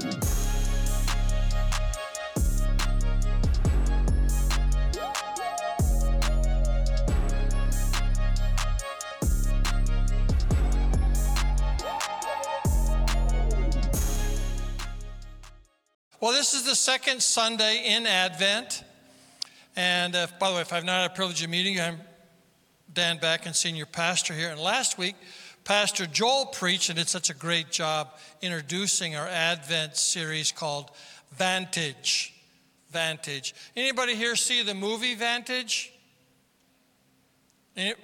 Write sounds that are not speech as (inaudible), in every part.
Well, this is the second Sunday in Advent. And uh, by the way, if I've not had a privilege of meeting you, I'm Dan Beck and senior pastor here. And last week, Pastor Joel preached and did such a great job introducing our Advent series called Vantage. Vantage. Anybody here see the movie Vantage? Any,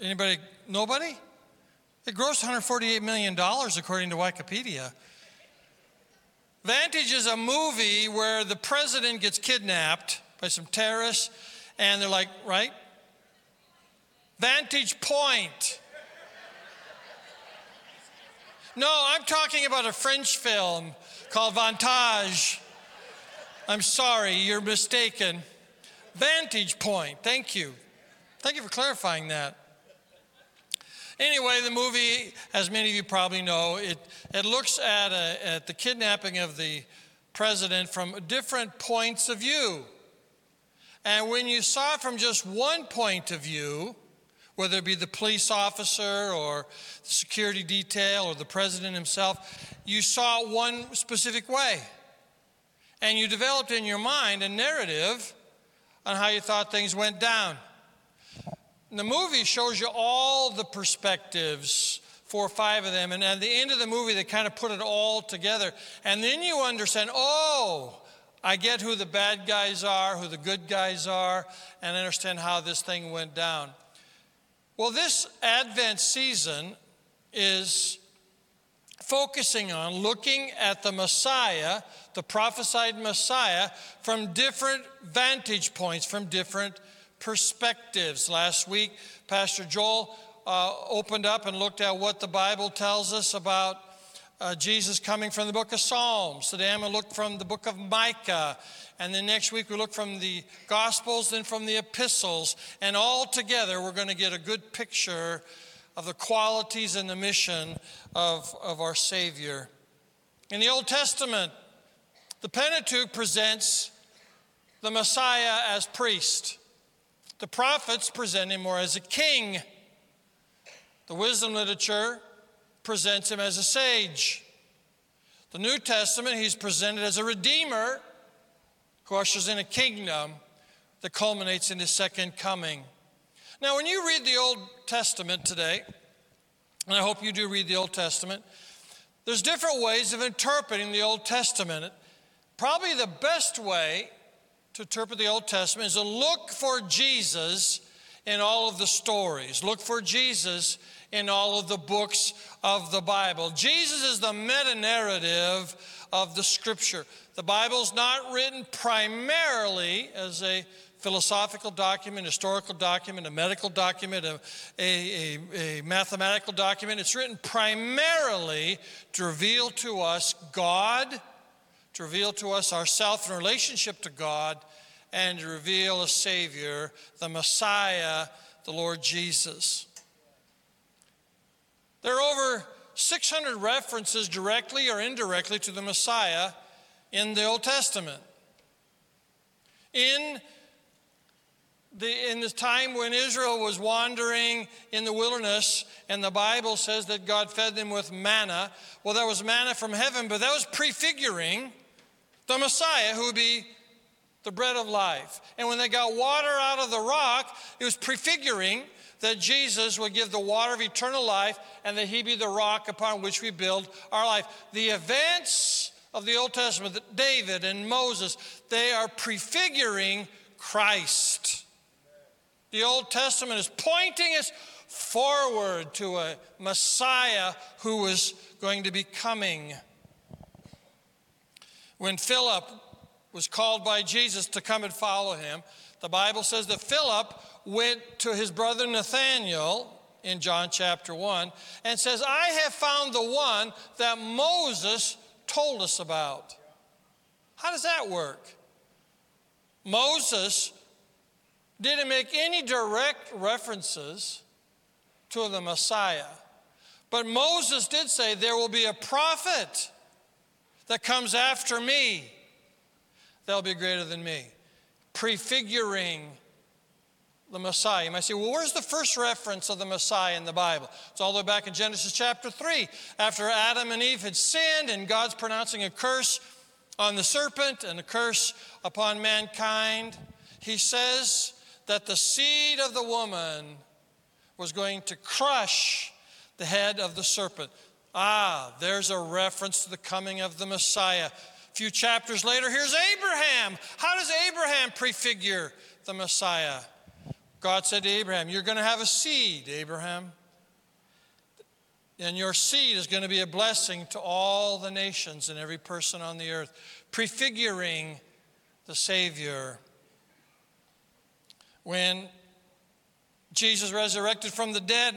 anybody? Nobody? It grossed $148 million according to Wikipedia. Vantage is a movie where the president gets kidnapped by some terrorists, and they're like, right? Vantage Point. No, I'm talking about a French film called Vantage. I'm sorry, you're mistaken. Vantage Point. Thank you. Thank you for clarifying that. Anyway, the movie, as many of you probably know, it, it looks at, a, at the kidnapping of the president from different points of view. And when you saw it from just one point of view, whether it be the police officer or the security detail or the president himself, you saw one specific way. And you developed in your mind a narrative on how you thought things went down. The movie shows you all the perspectives, four or five of them, and at the end of the movie, they kind of put it all together. And then you understand, oh, I get who the bad guys are, who the good guys are, and understand how this thing went down. Well, this Advent season is focusing on looking at the Messiah, the prophesied Messiah, from different vantage points, from different perspectives. Last week, Pastor Joel uh, opened up and looked at what the Bible tells us about uh, Jesus coming from the book of Psalms. Today I'm going to look from the book of Micah. And then next week we look from the Gospels, then from the epistles. And all together we're going to get a good picture of the qualities and the mission of, of our Savior. In the Old Testament, the Pentateuch presents the Messiah as priest. The prophets present him more as a king. The wisdom literature presents him as a sage. The New Testament, he's presented as a redeemer who ushers in a kingdom that culminates in his second coming. Now, when you read the Old Testament today, and I hope you do read the Old Testament, there's different ways of interpreting the Old Testament. Probably the best way to interpret the Old Testament is to look for Jesus in all of the stories. Look for Jesus in all of the books of the Bible. Jesus is the meta narrative of the scripture. The Bible's not written primarily as a philosophical document, historical document, a medical document, a, a, a, a, mathematical document. It's written primarily to reveal to us God, to reveal to us ourself in relationship to God, and to reveal a Savior, the Messiah, the Lord Jesus. There are over 600 references directly or indirectly to the Messiah in the Old Testament. In the, in the time when Israel was wandering in the wilderness, and the Bible says that God fed them with manna. Well, that was manna from heaven, but that was prefiguring the Messiah who would be the bread of life. And when they got water out of the rock, it was prefiguring that Jesus would give the water of eternal life and that he be the rock upon which we build our life. The events of the Old Testament, David and Moses, they are prefiguring Christ. The Old Testament is pointing us forward to a Messiah who was going to be coming. When Philip was called by Jesus to come and follow him. The Bible says that Philip went to his brother Nathanael in John chapter 1 and says, I have found the one that Moses told us about. How does that work? Moses didn't make any direct references to the Messiah. But Moses did say there will be a prophet that comes after me, they'll be greater than me. Prefiguring the Messiah. You might say, well, where's the first reference of the Messiah in the Bible? It's all the way back in Genesis chapter 3. After Adam and Eve had sinned, and God's pronouncing a curse on the serpent and a curse upon mankind, he says that the seed of the woman was going to crush the head of the serpent. Ah, there's a reference to the coming of the Messiah. A few chapters later, here's Abraham. How does Abraham prefigure the Messiah? God said to Abraham, You're going to have a seed, Abraham. And your seed is going to be a blessing to all the nations and every person on the earth, prefiguring the Savior. When Jesus resurrected from the dead,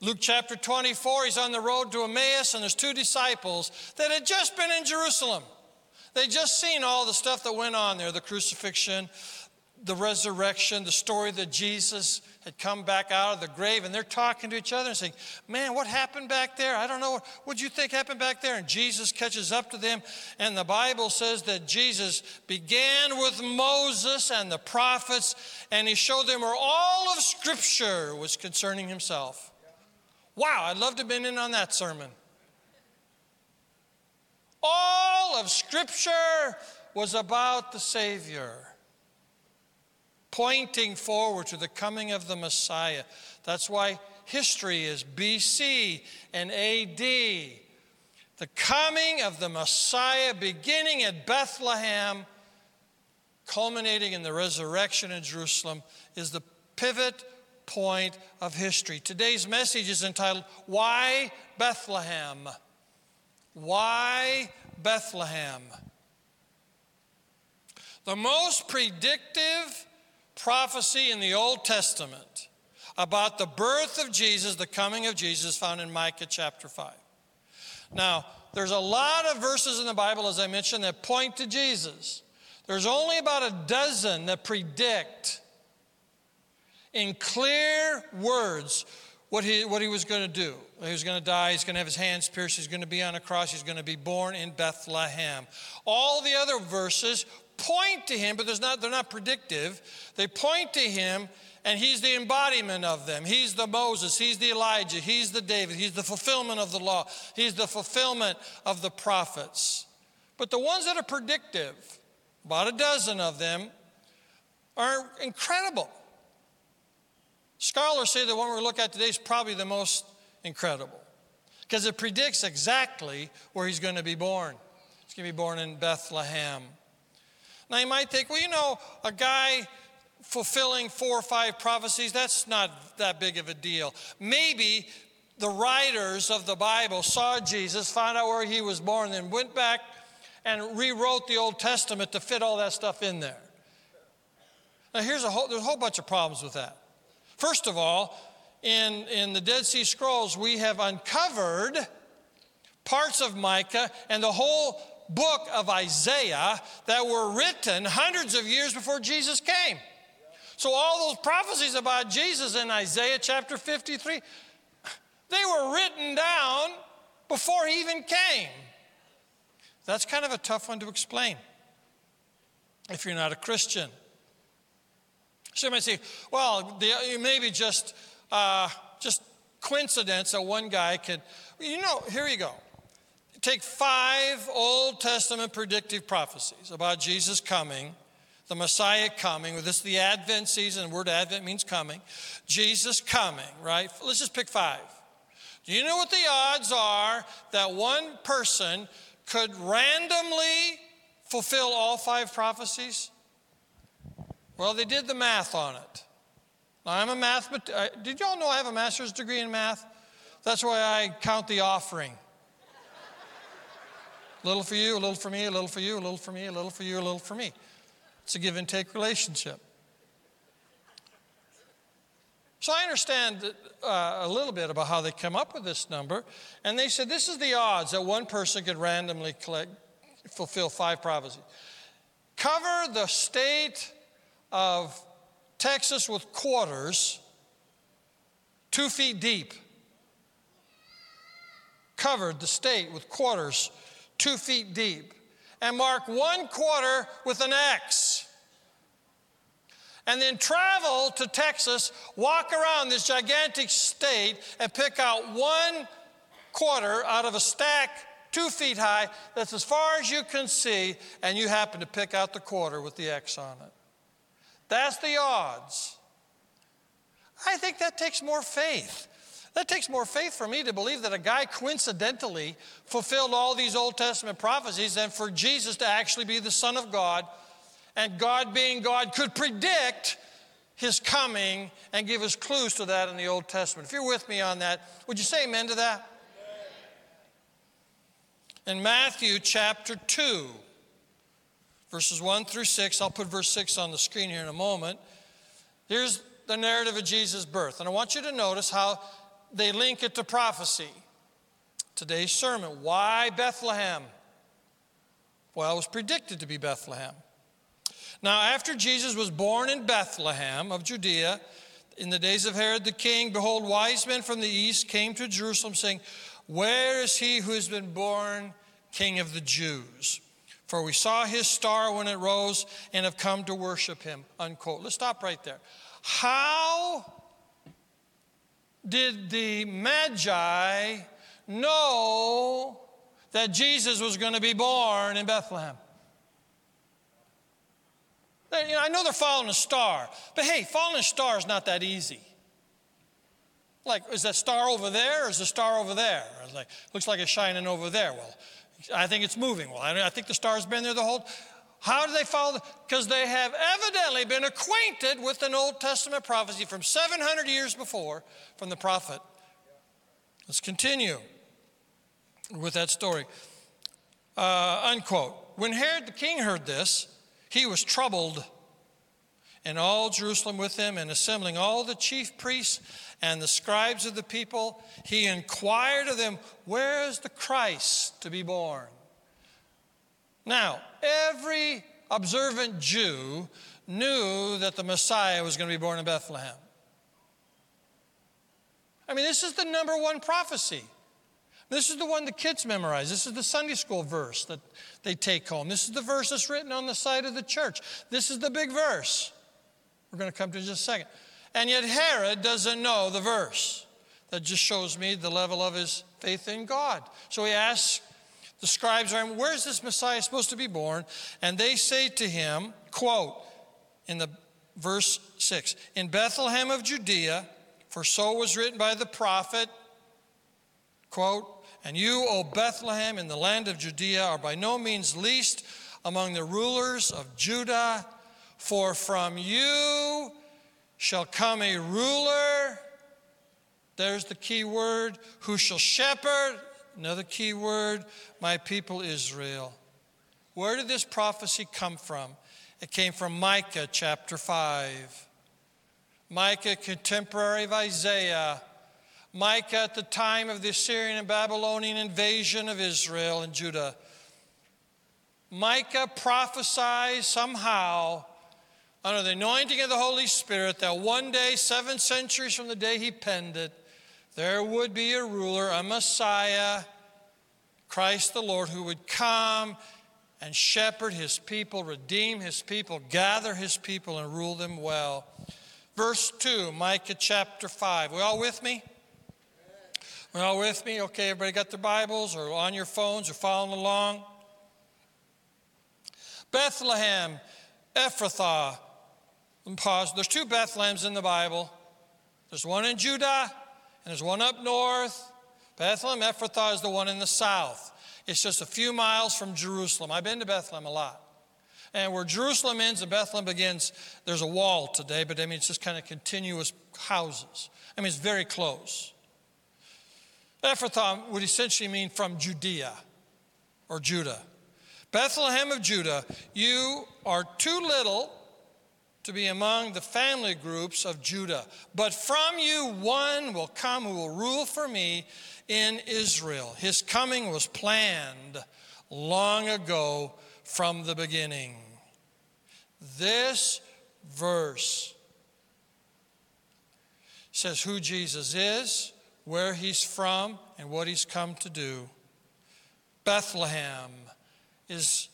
Luke chapter 24, he's on the road to Emmaus, and there's two disciples that had just been in Jerusalem. They'd just seen all the stuff that went on there the crucifixion, the resurrection, the story that Jesus had come back out of the grave, and they're talking to each other and saying, Man, what happened back there? I don't know. What do you think happened back there? And Jesus catches up to them, and the Bible says that Jesus began with Moses and the prophets, and he showed them where all of Scripture was concerning himself. Wow, I'd love to have been in on that sermon. All of Scripture was about the Savior pointing forward to the coming of the Messiah. That's why history is BC and AD. The coming of the Messiah beginning at Bethlehem, culminating in the resurrection in Jerusalem, is the pivot point of history. Today's message is entitled, Why Bethlehem? Why Bethlehem? The most predictive prophecy in the Old Testament about the birth of Jesus, the coming of Jesus, found in Micah chapter 5. Now, there's a lot of verses in the Bible, as I mentioned, that point to Jesus. There's only about a dozen that predict in clear words what he, what he was going to do. He was going to die, he's going to have his hands pierced, he's going to be on a cross, he's going to be born in Bethlehem. All the other verses point to him, but not, they're not predictive. They point to him, and he's the embodiment of them. He's the Moses, he's the Elijah, he's the David, he's the fulfillment of the law, he's the fulfillment of the prophets. But the ones that are predictive, about a dozen of them, are incredible. Scholars say the one we're looking at today is probably the most incredible because it predicts exactly where he's going to be born. He's going to be born in Bethlehem. Now you might think, well, you know, a guy fulfilling four or five prophecies, that's not that big of a deal. Maybe the writers of the Bible saw Jesus, found out where he was born, then went back and rewrote the Old Testament to fit all that stuff in there. Now, here's a whole, there's a whole bunch of problems with that. First of all, in, in the Dead Sea Scrolls, we have uncovered parts of Micah and the whole book of Isaiah that were written hundreds of years before Jesus came. So, all those prophecies about Jesus in Isaiah chapter 53, they were written down before he even came. That's kind of a tough one to explain if you're not a Christian. So you might say, well, maybe just, uh, just coincidence that one guy could, you know, here you go take five Old Testament predictive prophecies about Jesus coming, the Messiah coming. This is the Advent season. The word Advent means coming. Jesus coming, right? Let's just pick five. Do you know what the odds are that one person could randomly fulfill all five prophecies? Well, they did the math on it. Now, I'm a math, uh, did y'all know I have a master's degree in math? That's why I count the offering. A little for you, a little for me, a little for you, a little for me, a little for you, a little for me. It's a give and take relationship. So I understand uh, a little bit about how they come up with this number. And they said this is the odds that one person could randomly collect, fulfill five prophecies. Cover the state of Texas with quarters two feet deep. Covered the state with quarters two feet deep, and mark one quarter with an X. And then travel to Texas, walk around this gigantic state, and pick out one quarter out of a stack two feet high that's as far as you can see, and you happen to pick out the quarter with the X on it. That's the odds. I think that takes more faith. That takes more faith for me to believe that a guy coincidentally fulfilled all these Old Testament prophecies than for Jesus to actually be the Son of God. And God, being God, could predict his coming and give us clues to that in the Old Testament. If you're with me on that, would you say amen to that? In Matthew chapter 2, verses 1 through 6, I'll put verse 6 on the screen here in a moment. Here's the narrative of Jesus' birth. And I want you to notice how they link it to prophecy. Today's sermon why Bethlehem? Well, it was predicted to be Bethlehem. Now, after Jesus was born in Bethlehem of Judea, in the days of Herod the king, behold, wise men from the east came to Jerusalem, saying, Where is he who has been born king of the Jews? For we saw his star when it rose and have come to worship him. Unquote. Let's stop right there. How did the Magi know that Jesus was going to be born in Bethlehem? You know, I know they're following a star, but hey, following a star is not that easy. Like, is that star over there or is the star over there? Like, looks like it's shining over there. Well, I think it's moving. Well, I think the star's been there the whole how do they follow? Because they have evidently been acquainted with an Old Testament prophecy from 700 years before from the prophet. Let's continue with that story. Uh, unquote. When Herod the king heard this, he was troubled, and all Jerusalem with him, and assembling all the chief priests and the scribes of the people, he inquired of them, Where is the Christ to be born? Now, every observant Jew knew that the Messiah was going to be born in Bethlehem. I mean, this is the number one prophecy. This is the one the kids memorize. This is the Sunday school verse that they take home. This is the verse that's written on the side of the church. This is the big verse. We're going to come to just a second. And yet, Herod doesn't know the verse. That just shows me the level of his faith in God. So he asks the scribes are, where's this Messiah supposed to be born? And they say to him, quote, in the verse 6, in Bethlehem of Judea, for so was written by the prophet, quote, and you, O Bethlehem, in the land of Judea, are by no means least among the rulers of Judah, for from you shall come a ruler. There's the key word, who shall shepherd Another key word, my people Israel. Where did this prophecy come from? It came from Micah chapter 5. Micah, contemporary of Isaiah. Micah at the time of the Assyrian and Babylonian invasion of Israel and Judah. Micah prophesies somehow under the anointing of the Holy Spirit that one day, seven centuries from the day he penned it, there would be a ruler, a Messiah, Christ the Lord, who would come and shepherd his people, redeem his people, gather his people, and rule them well. Verse 2, Micah chapter 5. We all with me? We all with me? Okay, everybody got their Bibles or on your phones or following along? Bethlehem, Ephrathah. Pause. There's two Bethlehems in the Bible. There's one in Judah and there's one up north. Bethlehem Ephrathah is the one in the south. It's just a few miles from Jerusalem. I've been to Bethlehem a lot. And where Jerusalem ends and Bethlehem begins, there's a wall today, but I mean, it's just kind of continuous houses. I mean, it's very close. Ephrathah would essentially mean from Judea or Judah. Bethlehem of Judah, you are too little to be among the family groups of Judah. But from you one will come who will rule for me in Israel. His coming was planned long ago from the beginning. This verse says who Jesus is, where he's from, and what he's come to do. Bethlehem is,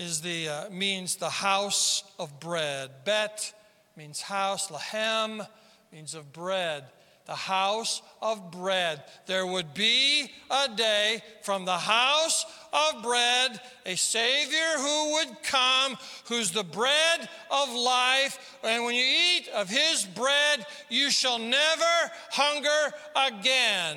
is the, uh, means the house of bread. Bet means house, Lahem means of bread the house of bread. There would be a day from the house of bread, a Savior who would come, who's the bread of life. And when you eat of his bread, you shall never hunger again.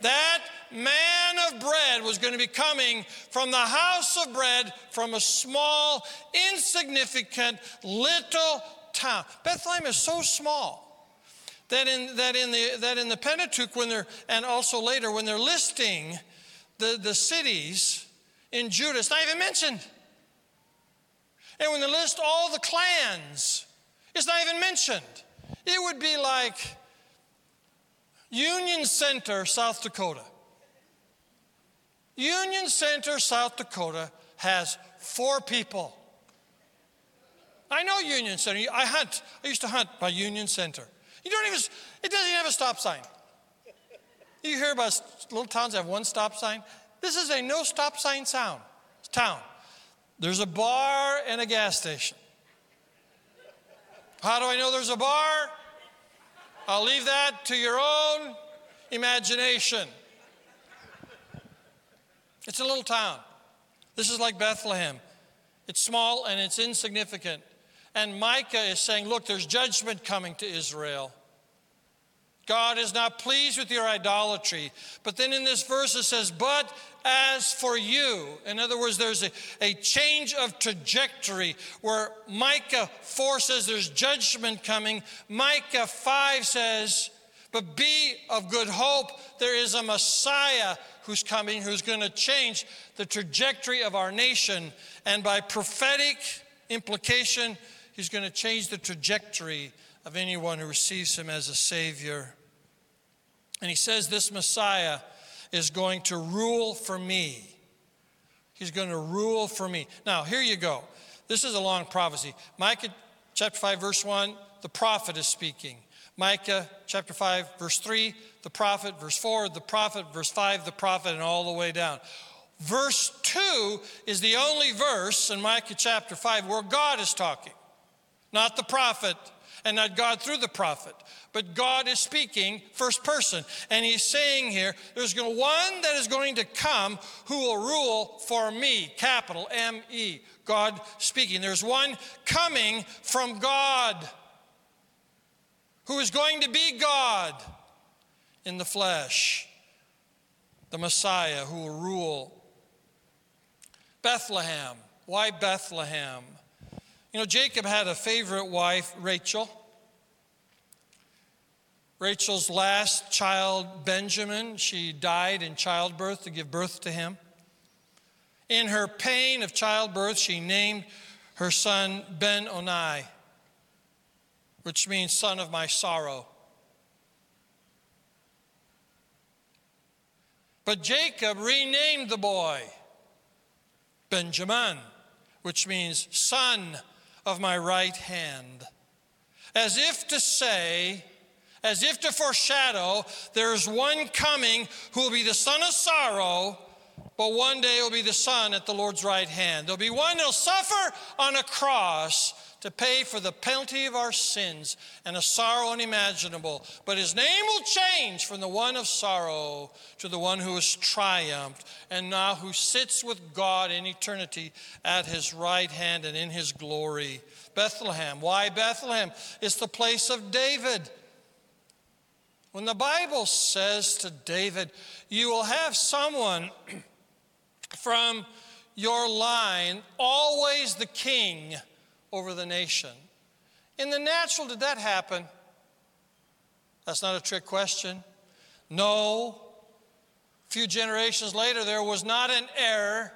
That man of bread was going to be coming from the house of bread from a small, insignificant, little town. Bethlehem is so small that in, that in, the, that in the Pentateuch, when they're, and also later, when they're listing the, the cities in Judah, it's not even mentioned. And when they list all the clans, it's not even mentioned. It would be like Union Center, South Dakota. Union Center, South Dakota has four people. I know Union Center. I hunt. I used to hunt by Union Center. You don't even, it doesn't even have a stop sign. You hear about little towns that have one stop sign. This is a no stop sign sound, town. There's a bar and a gas station. How do I know there's a bar? I'll leave that to your own imagination. It's a little town. This is like Bethlehem. It's small and it's insignificant. And Micah is saying, Look, there's judgment coming to Israel. God is not pleased with your idolatry. But then in this verse it says, But as for you, in other words, there's a, a change of trajectory where Micah 4 says there's judgment coming. Micah 5 says, But be of good hope, there is a Messiah who's coming who's going to change the trajectory of our nation. And by prophetic implication, He's going to change the trajectory of anyone who receives him as a Savior. And he says, This Messiah is going to rule for me. He's going to rule for me. Now, here you go. This is a long prophecy. Micah chapter 5, verse 1, the prophet is speaking. Micah chapter 5, verse 3, the prophet, verse 4, the prophet, verse 5, the prophet, and all the way down. Verse 2 is the only verse in Micah chapter 5 where God is talking not the prophet and not God through the prophet, but God is speaking first person. And he's saying here, there's one that is going to come who will rule for me, capital M E, God speaking. There's one coming from God who is going to be God in the flesh, the Messiah who will rule. Bethlehem. Why Bethlehem? You know, Jacob had a favorite wife, Rachel. Rachel's last child, Benjamin, she died in childbirth to give birth to him. In her pain of childbirth, she named her son Ben Onai, which means son of my sorrow. But Jacob renamed the boy Benjamin, which means son of my right hand. As if to say, as if to foreshadow, there's one coming who will be the son of sorrow, but one day will be the son at the Lord's right hand. There'll be one that'll suffer on a cross to pay for the penalty of our sins and a sorrow unimaginable. But his name will change from the one of sorrow to the one who has triumphed and now who sits with God in eternity at his right hand and in his glory. Bethlehem. Why Bethlehem? It's the place of David. When the Bible says to David, You will have someone (clears throat) from your line, always the king over the nation. In the natural, did that happen? That's not a trick question. No. A few generations later, there was not an heir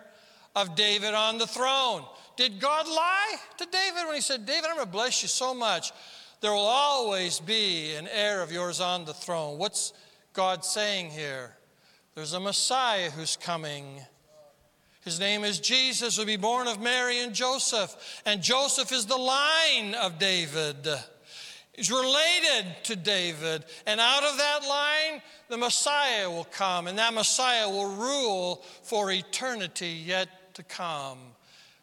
of David on the throne. Did God lie to David when he said, David, I'm going to bless you so much? There will always be an heir of yours on the throne. What's God saying here? There's a Messiah who's coming. His name is Jesus, will be born of Mary and Joseph. And Joseph is the line of David. He's related to David. And out of that line, the Messiah will come, and that Messiah will rule for eternity yet to come.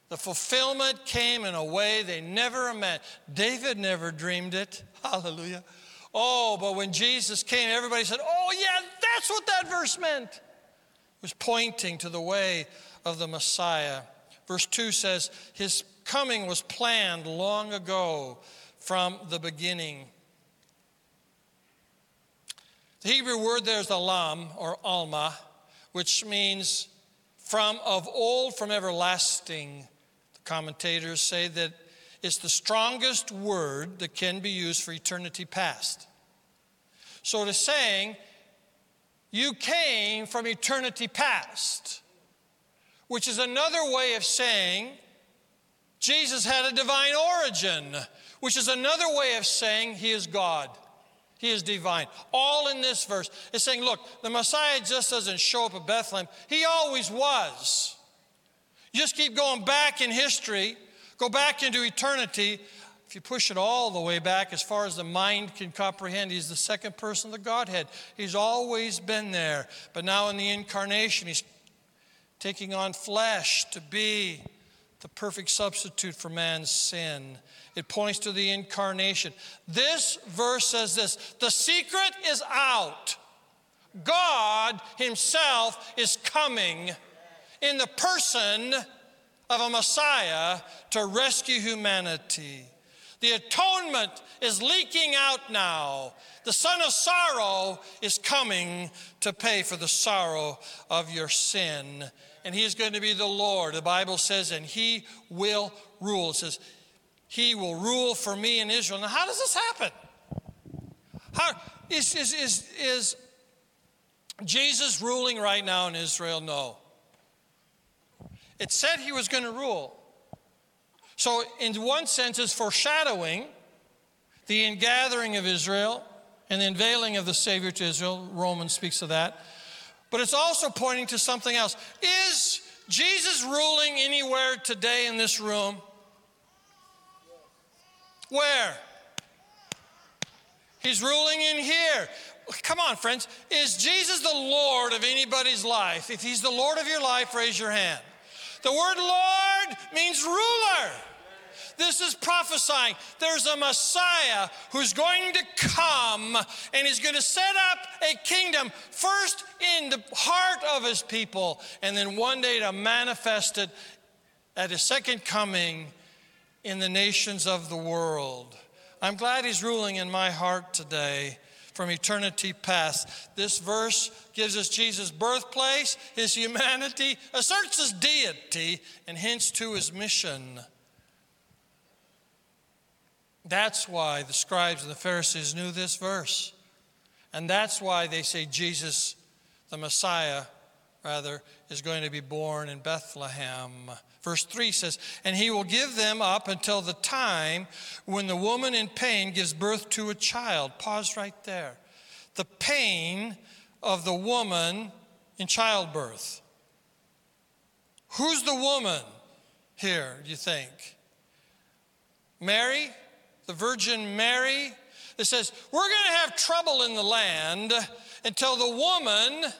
The fulfillment came in a way they never imagined. David never dreamed it. (laughs) Hallelujah. Oh, but when Jesus came, everybody said, Oh, yeah, that's what that verse meant. It was pointing to the way of the Messiah. Verse 2 says, His coming was planned long ago from the beginning. The Hebrew word there is alam or alma, which means from of old, from everlasting. The commentators say that it's the strongest word that can be used for eternity past. So it is saying, you came from eternity past, which is another way of saying Jesus had a divine origin, which is another way of saying he is God. He is divine. All in this verse is saying, look, the Messiah just doesn't show up at Bethlehem. He always was. Just keep going back in history, go back into eternity. If you push it all the way back as far as the mind can comprehend, he's the second person of the Godhead. He's always been there. But now in the incarnation, he's taking on flesh to be the perfect substitute for man's sin. It points to the incarnation. This verse says this the secret is out. God Himself is coming in the person of a Messiah to rescue humanity. The atonement is leaking out now. The Son of Sorrow is coming to pay for the sorrow of your sin and he's going to be the Lord. The Bible says, and he will rule. It says, he will rule for me in Israel. Now, how does this happen? How is, is, is, is Jesus ruling right now in Israel? No. It said he was going to rule. So, in one sense, it's foreshadowing the ingathering of Israel and the unveiling of the Savior to Israel. Romans speaks of that but it's also pointing to something else. Is Jesus ruling anywhere today in this room? Where? He's ruling in here. Come on, friends. Is Jesus the Lord of anybody's life? If he's the Lord of your life, raise your hand. The word Lord means ruler. This is prophesying. There's a Messiah who's going to come and he's going to set up a kingdom first in the heart of his people and then one day to manifest it at his second coming in the nations of the world. I'm glad he's ruling in my heart today from eternity past. This verse gives us Jesus' birthplace, his humanity, asserts his deity, and hints to his mission. That's why the scribes and the Pharisees knew this verse. And that's why they say Jesus, the Messiah, rather, is going to be born in Bethlehem. Verse 3 says, And he will give them up until the time when the woman in pain gives birth to a child. Pause right there. The pain of the woman in childbirth. Who's the woman here, do you think? Mary? The Virgin Mary, that says, We're going to have trouble in the land until the woman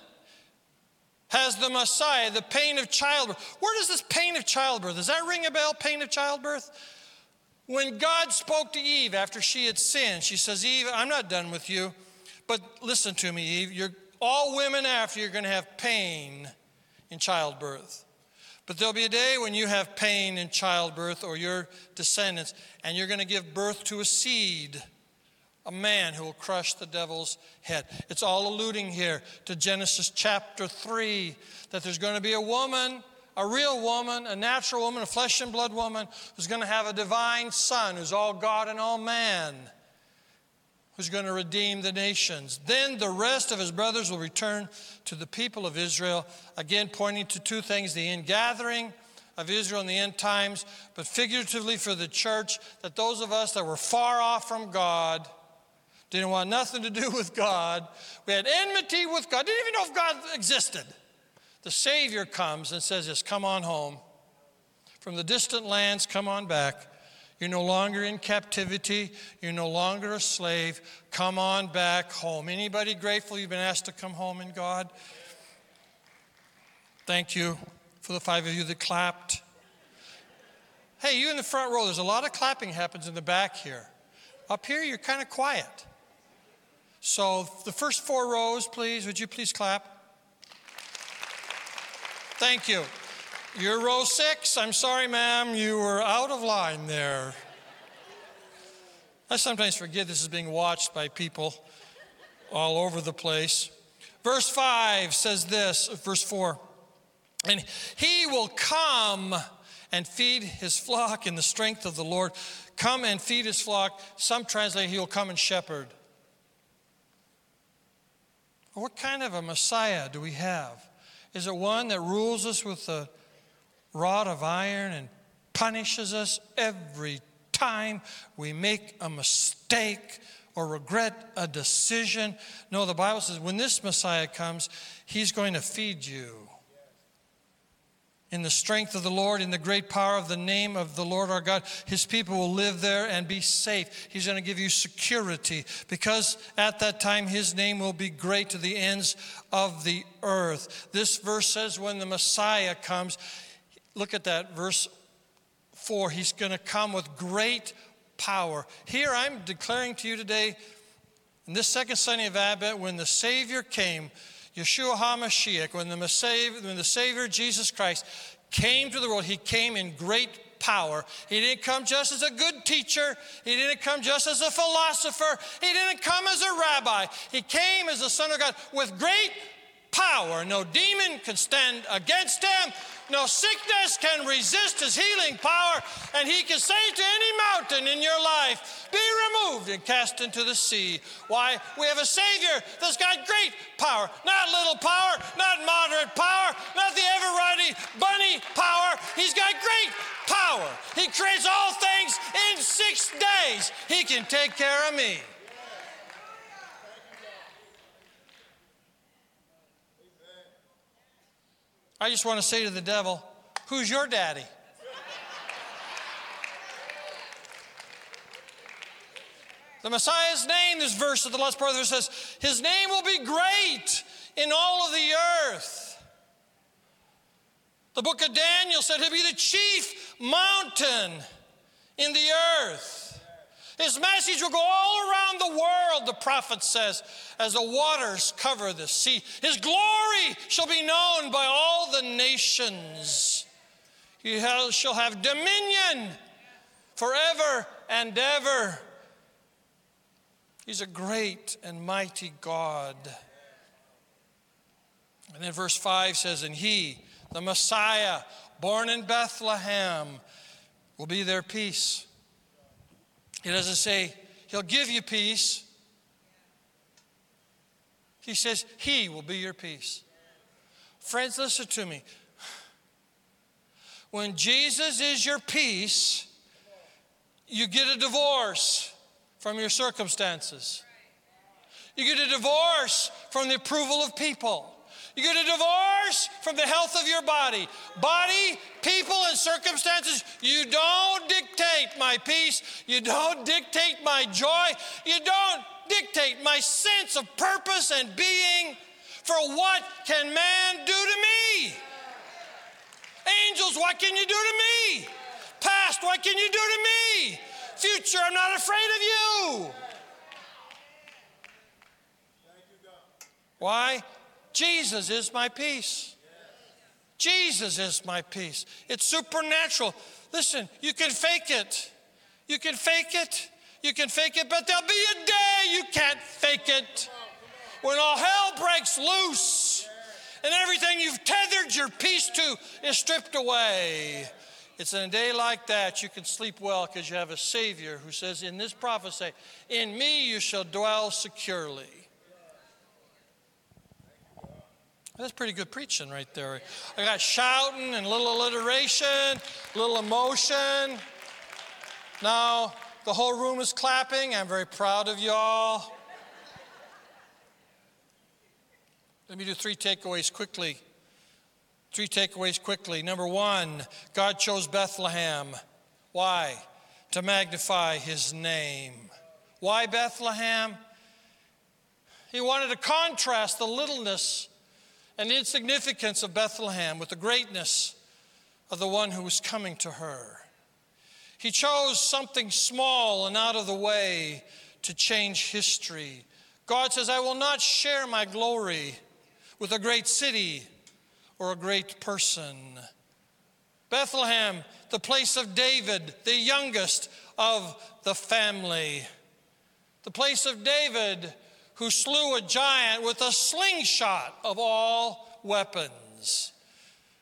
has the Messiah, the pain of childbirth. Where does this pain of childbirth? Does that ring a bell, pain of childbirth? When God spoke to Eve after she had sinned, she says, Eve, I'm not done with you, but listen to me, Eve. You're, all women after you're going to have pain in childbirth. But there'll be a day when you have pain in childbirth or your descendants, and you're going to give birth to a seed, a man who will crush the devil's head. It's all alluding here to Genesis chapter 3 that there's going to be a woman, a real woman, a natural woman, a flesh and blood woman, who's going to have a divine son who's all God and all man who's going to redeem the nations. Then the rest of his brothers will return to the people of Israel, again pointing to two things the ingathering of Israel in the end times, but figuratively for the church, that those of us that were far off from God, didn't want nothing to do (laughs) with God, we had enmity with God, didn't even know if God existed. The Savior comes and says, Yes, come on home. From the distant lands, come on back. You're no longer in captivity. You're no longer a slave. Come on back home. Anybody grateful you've been asked to come home in God? Thank you for the five of you that clapped. Hey, you in the front row, there's a lot of clapping happens in the back here. Up here, you're kind of quiet. So, the first four rows, please, would you please clap? Thank you. You're row six. I'm sorry, ma'am, you were out of line there. I sometimes forget this is being watched by people all over the place. Verse 5 says this, verse 4 and he will come and feed his flock in the strength of the Lord. Come and feed his flock. Some translate, he will come and shepherd. What kind of a Messiah do we have? Is it one that rules us with a rod of iron and punishes us every time we make a mistake or regret a decision? No, the Bible says when this Messiah comes, he's going to feed you in the strength of the Lord, in the great power of the name of the Lord our God. His people will live there and be safe. He's going to give you security because at that time his name will be great to the ends of the earth. This verse says when the Messiah comes, look at that, verse 4, he's going to come with great power. Here I'm declaring to you today, in this second Sunday of Advent, when the Savior came, Yeshua HaMashiach, when the, Messiah, when the Savior Jesus Christ came to the world, he came in great power. He didn't come just as a good teacher. He didn't come just as a philosopher. He didn't come as a rabbi. He came as the Son of God with great power. No demon can stand against him. No sickness can resist his healing power. And he can say to any mountain in your life, Be removed and cast into the sea. Why? We have a Savior that's got great power. Not little power, not moderate power, not the ever ready bunny power. He's got great power. He creates all things in six days. He can take care of me. I just want to say to the devil, Who's your daddy? The Messiah's name, this verse of the last verse says, His name will be great in all of the earth. The book of Daniel said he'll be the chief mountain in the earth. His message will go all around the world, the prophet says, as the waters cover the sea. His glory shall be known by all the nations. He shall have dominion forever and ever. He's a great and mighty God. And then verse 5 says, And he, the Messiah, born in Bethlehem, will be their peace. He doesn't say, He'll give you peace. He says, He will be your peace. Friends, listen to me. When Jesus is your peace, you get a divorce from your circumstances. You get a divorce from the approval of people. You get a divorce from the health of your body. Body, people, and circumstances, you don't dictate my peace. You don't dictate my joy. You don't dictate my sense of purpose and being. For what can man do to me? Angels, what can you do to me? Past, what can you do to me? Future, I'm not afraid of you. Why? Jesus is my peace. Jesus is my peace. It's supernatural. Listen, you can fake it. You can fake it. You can fake it, but there'll be a day you can't fake it. When all hell breaks loose and everything you've tethered your peace to is stripped away. It's in a day like that you can sleep well because you have a Savior who says in this prophecy, In me you shall dwell securely. That's pretty good preaching right there. I got shouting and little alliteration, a little emotion. Now, the whole room is clapping. I'm very proud of y'all. Let me do three takeaways quickly. Three takeaways quickly. Number one, God chose Bethlehem. Why? to magnify his name. Why Bethlehem? He wanted to contrast the littleness and the insignificance of Bethlehem with the greatness of the one who was coming to her. He chose something small and out of the way to change history. God says, I will not share my glory with a great city or a great person. Bethlehem, the place of David, the youngest of the family. The place of David, who slew a giant with a slingshot of all weapons.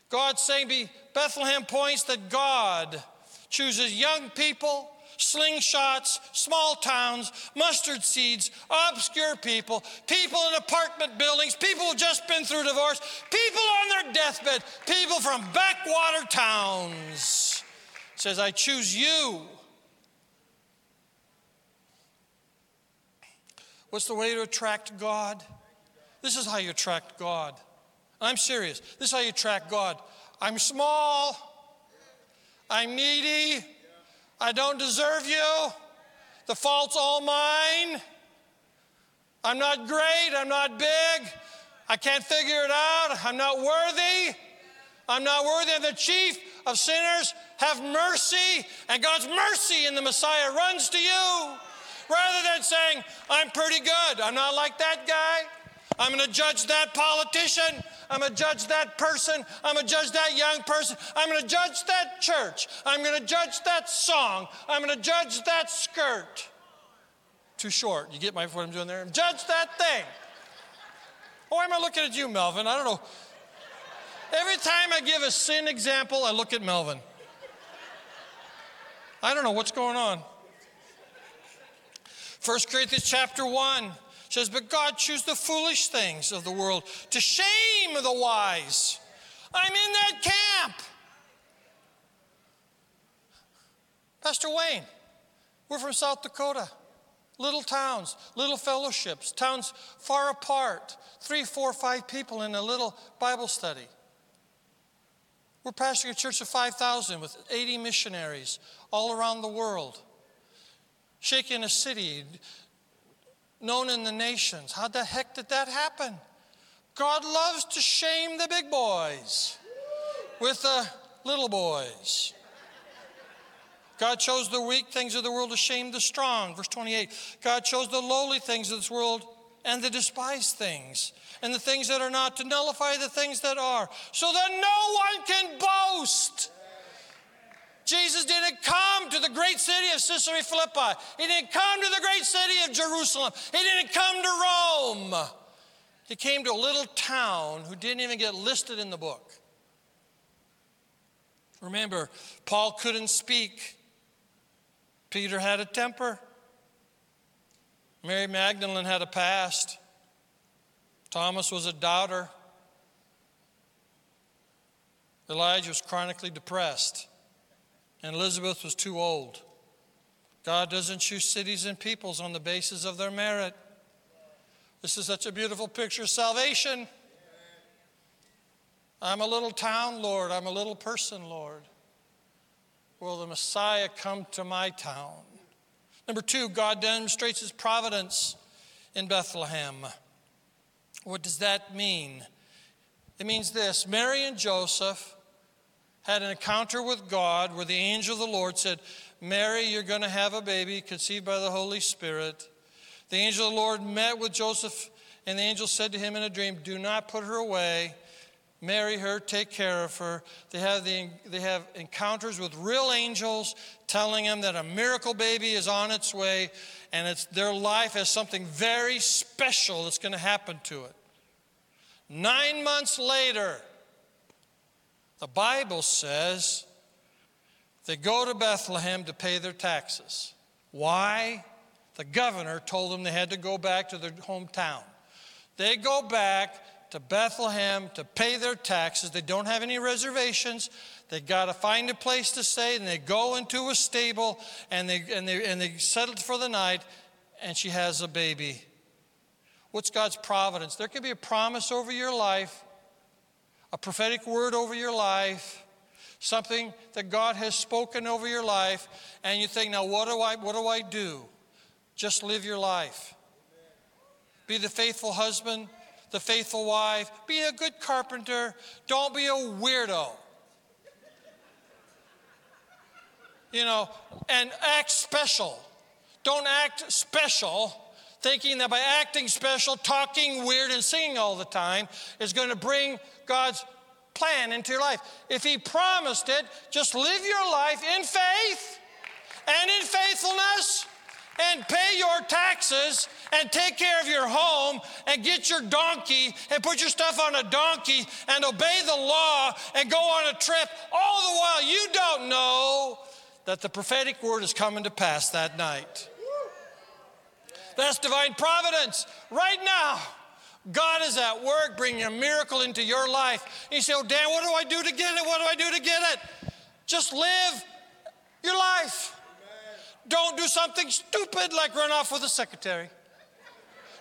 God saying, Bethlehem points that God chooses young people, slingshots, small towns, mustard seeds, obscure people, people in apartment buildings, people who've just been through divorce, people on their deathbed, people from backwater towns. says, I choose you. What's the way to attract God? This is how you attract God. I'm serious. This is how you attract God. I'm small. I'm needy. I don't deserve you. The fault's all mine. I'm not great. I'm not big. I can't figure it out. I'm not worthy. I'm not worthy. I'm the chief of sinners. Have mercy. And God's mercy in the Messiah runs to you rather than saying, I'm pretty good. I'm not like that guy. I'm to judge that politician. I'm to judge that person. I'm to judge that young person. I'm to judge that church. I'm to judge that song. I'm to judge that skirt. Too short. You get my what I'm doing there? Judge that thing. Why am I looking at you, Melvin? I don't know. Every time I give a sin example, I look at Melvin. I don't know what's going on. 1 Corinthians chapter 1 says, But God chose the foolish things of the world to shame the wise. I'm in that camp. Pastor Wayne, we're from South Dakota. Little towns, little fellowships, towns far apart, three, four, five people in a little Bible study. We're pastoring a church of 5,000 with 80 missionaries all around the world, shaking a city, known in the nations. How the heck did that happen? God loves to shame the big boys with the little boys. God chose the weak things of the world to shame the strong. Verse 28 God chose the lowly things of this world and the despised things and the things that are not to nullify the things that are, so that no one can boast. Jesus didn't come to the great city of Caesarea Philippi. He didn't come to the great city of Jerusalem. He didn't come to Rome. He came to a little town who didn't even get listed in the book. Remember, Paul couldn't speak. Peter had a temper. Mary Magdalene had a past. Thomas was a doubter. Elijah was chronically depressed and Elizabeth was too old. God doesn't choose cities and peoples on the basis of their merit. This is such a beautiful picture of salvation. I'm a little town, Lord. I'm a little person, Lord. Will the Messiah come to my town? Number two, God demonstrates his providence in Bethlehem. What does that mean? It means this Mary and Joseph had an encounter with God where the angel of the Lord said, Mary, you're going to have a baby conceived by the Holy Spirit. The angel of the Lord met with Joseph, and the angel said to him in a dream, Do not put her away. Marry her, take care of her. They have, the, they have encounters with real angels telling them that a miracle baby is on its way, and it's, their life has something very special that's going to happen to it. Nine months later, the Bible says they go to Bethlehem to pay their taxes. Why? The governor told them they had to go back to their hometown. They go back to Bethlehem to pay their taxes. They don't have any reservations. They got to find a place to stay, and they go into a stable and they, and, they, and they settle for the night, and she has a baby. What's God's providence? There can be a promise over your life a prophetic word over your life, something that God has spoken over your life, and you think, now what do I, what do, I do? Just live your life. Be the faithful husband, the faithful wife, be a good carpenter, don't be a weirdo. You know, and act special. Don't act special thinking that by acting special, talking weird, and singing all the time is going to bring God's plan into your life. If He promised it, just live your life in faith and in faithfulness and pay your taxes and take care of your home and get your donkey and put your stuff on a donkey and obey the law and go on a trip, all the while you don't know that the prophetic word is coming to pass that night. That's divine providence. Right now, God is at work bringing a miracle into your life. You say, Oh, Dan, what do I do to get it? What do I do to get it? Just live your life. Don't do something stupid like run off with a secretary.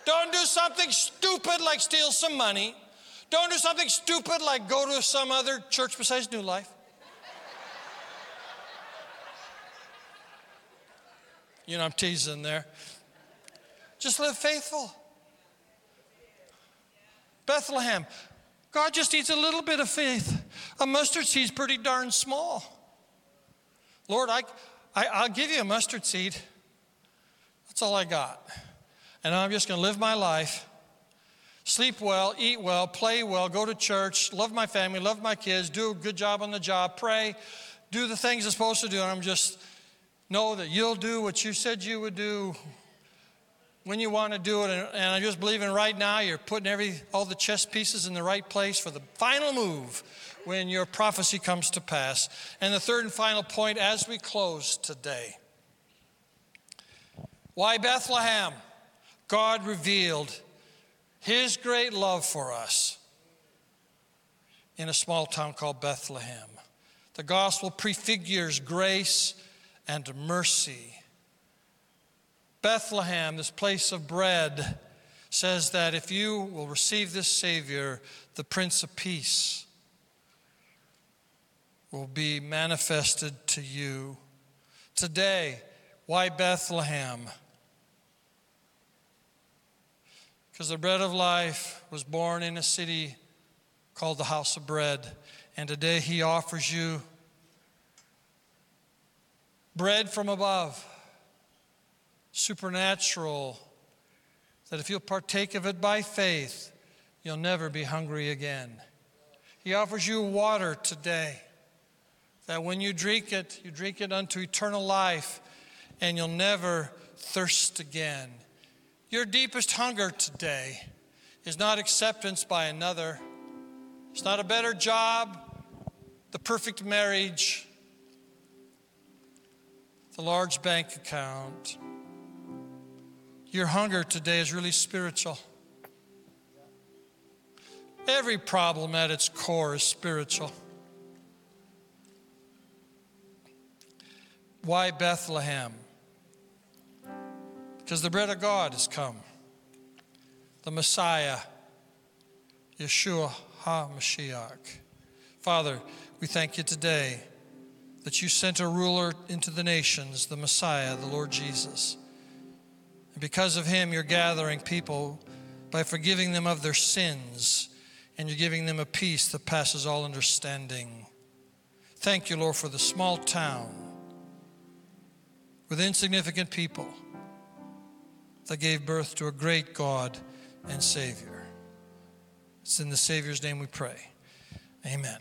Don't do something stupid like steal some money. Don't do something stupid like go to some other church besides New Life. You know, I'm teasing there. Just live faithful. Bethlehem, God just needs a little bit of faith. A mustard seed's pretty darn small. Lord, I, I, I'll give you a mustard seed. That's all I got. And I'm just going to live my life, sleep well, eat well, play well, go to church, love my family, love my kids, do a good job on the job, pray, do the things I'm supposed to do. And I'm just know that you'll do what you said you would do when you want to do it. And, I just believe in right now you're putting every all the chess pieces in the right place for the final move when your prophecy comes to pass. And the third and final point as we close today. Why Bethlehem? God revealed his great love for us in a small town called Bethlehem. The gospel prefigures grace and mercy Bethlehem, this place of bread, says that if you will receive this Savior, the Prince of Peace will be manifested to you. Today, why Bethlehem? Because the bread of life was born in a city called the house of bread. And today he offers you bread from above supernatural, that if you'll partake of it by faith, you'll never be hungry again. He offers you water today, that when you drink it, you drink it unto eternal life, and you'll never thirst again. Your deepest hunger today is not acceptance by another, it's not a better job, the perfect marriage, the large bank account. Your hunger today is really spiritual. Every problem at its core is spiritual. Why Bethlehem? Because the bread of God has come. The Messiah, Yeshua HaMashiach. Father, we thank you today that you sent a ruler into the nations, the Messiah, the Lord Jesus. Because of him, you're gathering people by forgiving them of their sins, and you're giving them a peace that passes all understanding. Thank you, Lord, for the small town with insignificant people that gave birth to a great God and Savior. It's in the Savior's name we pray. Amen.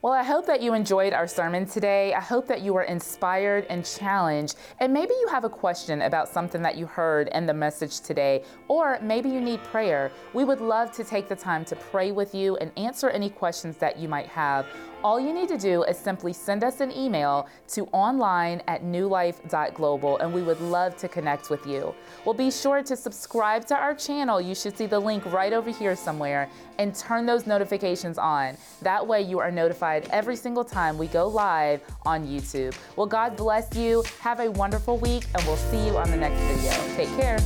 Well, I hope that you enjoyed our sermon today. I hope that you were inspired and challenged. And maybe you have a question about something that you heard in the message today, or maybe you need prayer. We would love to take the time to pray with you and answer any questions that you might have all you need to do is simply send us an email to online at newlife.global and we would love to connect with you. Well, be sure to subscribe to our channel. You should see the link right over here somewhere and turn those notifications on. That way, you are notified every single time we go live on YouTube. Well, God bless you. Have a wonderful week, and we'll see you on the next video. Take care.